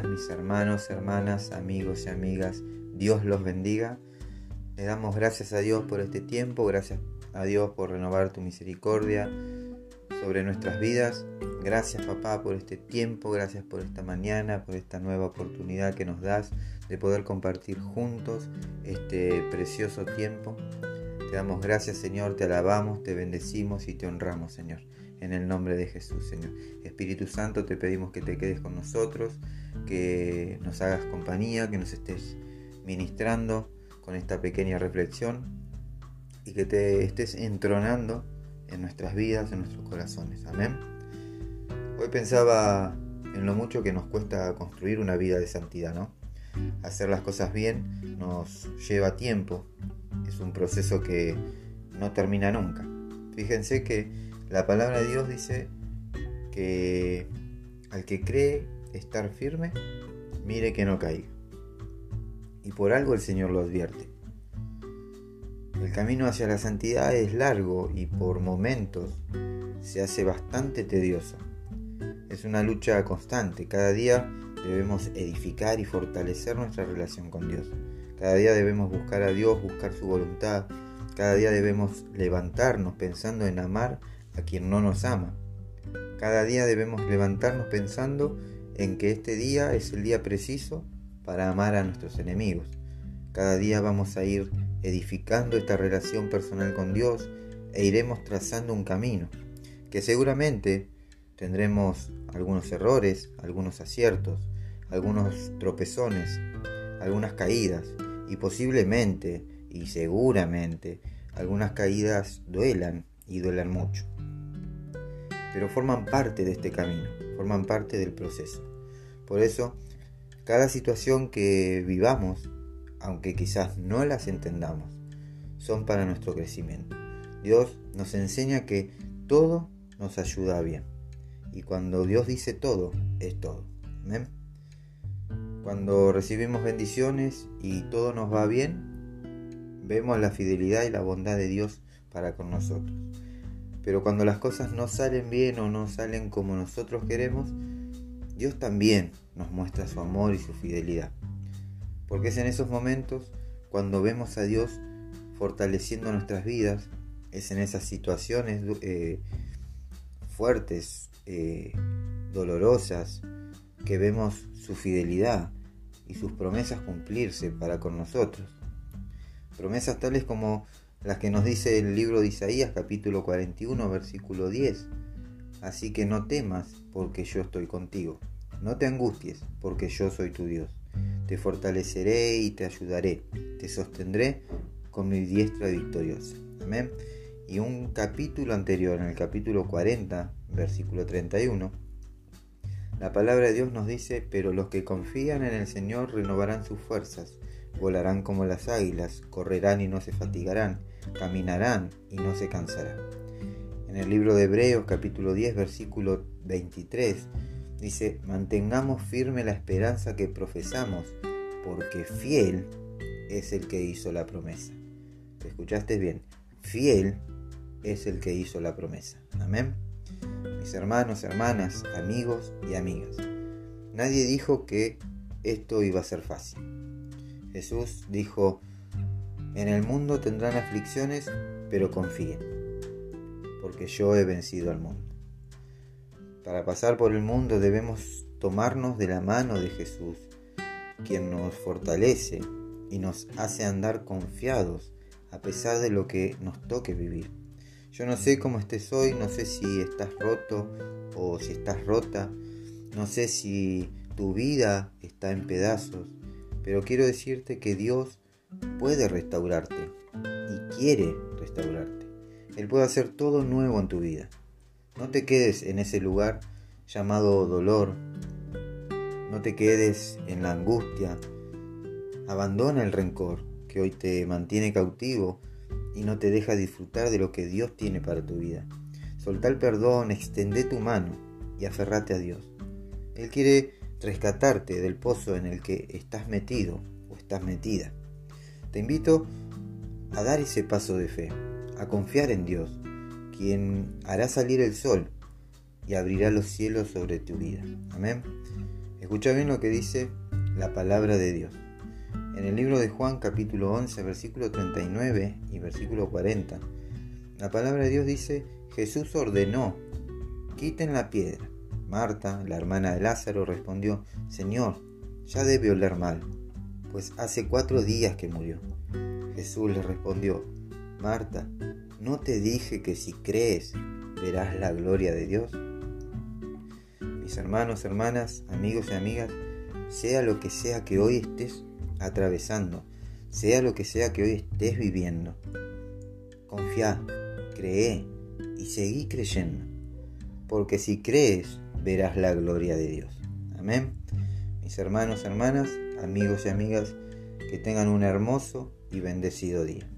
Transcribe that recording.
mis hermanos, hermanas, amigos y amigas. Dios los bendiga. Le damos gracias a Dios por este tiempo, gracias a Dios por renovar tu misericordia sobre nuestras vidas. Gracias papá por este tiempo, gracias por esta mañana, por esta nueva oportunidad que nos das de poder compartir juntos este precioso tiempo. Te damos gracias Señor, te alabamos, te bendecimos y te honramos Señor en el nombre de Jesús, Señor. Espíritu Santo, te pedimos que te quedes con nosotros, que nos hagas compañía, que nos estés ministrando con esta pequeña reflexión y que te estés entronando en nuestras vidas, en nuestros corazones. Amén. Hoy pensaba en lo mucho que nos cuesta construir una vida de santidad, ¿no? Hacer las cosas bien nos lleva tiempo, es un proceso que no termina nunca. Fíjense que la palabra de Dios dice que al que cree estar firme, mire que no caiga. Y por algo el Señor lo advierte. El camino hacia la santidad es largo y por momentos se hace bastante tedioso. Es una lucha constante. Cada día debemos edificar y fortalecer nuestra relación con Dios. Cada día debemos buscar a Dios, buscar su voluntad. Cada día debemos levantarnos pensando en amar a quien no nos ama. Cada día debemos levantarnos pensando en que este día es el día preciso para amar a nuestros enemigos. Cada día vamos a ir edificando esta relación personal con Dios e iremos trazando un camino, que seguramente tendremos algunos errores, algunos aciertos, algunos tropezones, algunas caídas y posiblemente y seguramente algunas caídas duelan y duelan mucho pero forman parte de este camino, forman parte del proceso. Por eso, cada situación que vivamos, aunque quizás no las entendamos, son para nuestro crecimiento. Dios nos enseña que todo nos ayuda bien. Y cuando Dios dice todo, es todo. Cuando recibimos bendiciones y todo nos va bien, vemos la fidelidad y la bondad de Dios para con nosotros. Pero cuando las cosas no salen bien o no salen como nosotros queremos, Dios también nos muestra su amor y su fidelidad. Porque es en esos momentos cuando vemos a Dios fortaleciendo nuestras vidas, es en esas situaciones eh, fuertes, eh, dolorosas, que vemos su fidelidad y sus promesas cumplirse para con nosotros. Promesas tales como las que nos dice el libro de Isaías capítulo 41 versículo 10. Así que no temas porque yo estoy contigo. No te angusties porque yo soy tu Dios. Te fortaleceré y te ayudaré. Te sostendré con mi diestra victoriosa. Amén. Y un capítulo anterior, en el capítulo 40, versículo 31, la palabra de Dios nos dice, pero los que confían en el Señor renovarán sus fuerzas volarán como las águilas, correrán y no se fatigarán, caminarán y no se cansarán. En el libro de Hebreos capítulo 10 versículo 23 dice, mantengamos firme la esperanza que profesamos, porque fiel es el que hizo la promesa. ¿Te escuchaste bien? Fiel es el que hizo la promesa. Amén. Mis hermanos, hermanas, amigos y amigas. Nadie dijo que esto iba a ser fácil. Jesús dijo, en el mundo tendrán aflicciones, pero confíen, porque yo he vencido al mundo. Para pasar por el mundo debemos tomarnos de la mano de Jesús, quien nos fortalece y nos hace andar confiados a pesar de lo que nos toque vivir. Yo no sé cómo estés hoy, no sé si estás roto o si estás rota, no sé si tu vida está en pedazos, pero quiero decirte que Dios puede restaurarte y quiere restaurarte. Él puede hacer todo nuevo en tu vida. No te quedes en ese lugar llamado dolor. No te quedes en la angustia. Abandona el rencor que hoy te mantiene cautivo y no te deja disfrutar de lo que Dios tiene para tu vida. Solta el perdón, extende tu mano y aferrate a Dios. Él quiere rescatarte del pozo en el que estás metido o estás metida. Te invito a dar ese paso de fe, a confiar en Dios, quien hará salir el sol y abrirá los cielos sobre tu vida. Amén. Escucha bien lo que dice la palabra de Dios. En el libro de Juan capítulo 11, versículo 39 y versículo 40, la palabra de Dios dice, Jesús ordenó, quiten la piedra. Marta, la hermana de Lázaro, respondió, Señor, ya debe oler mal, pues hace cuatro días que murió. Jesús le respondió, Marta, ¿no te dije que si crees verás la gloria de Dios? Mis hermanos, hermanas, amigos y amigas, sea lo que sea que hoy estés atravesando, sea lo que sea que hoy estés viviendo, confía, cree y seguí creyendo, porque si crees verás la gloria de Dios. Amén. Mis hermanos, hermanas, amigos y amigas, que tengan un hermoso y bendecido día.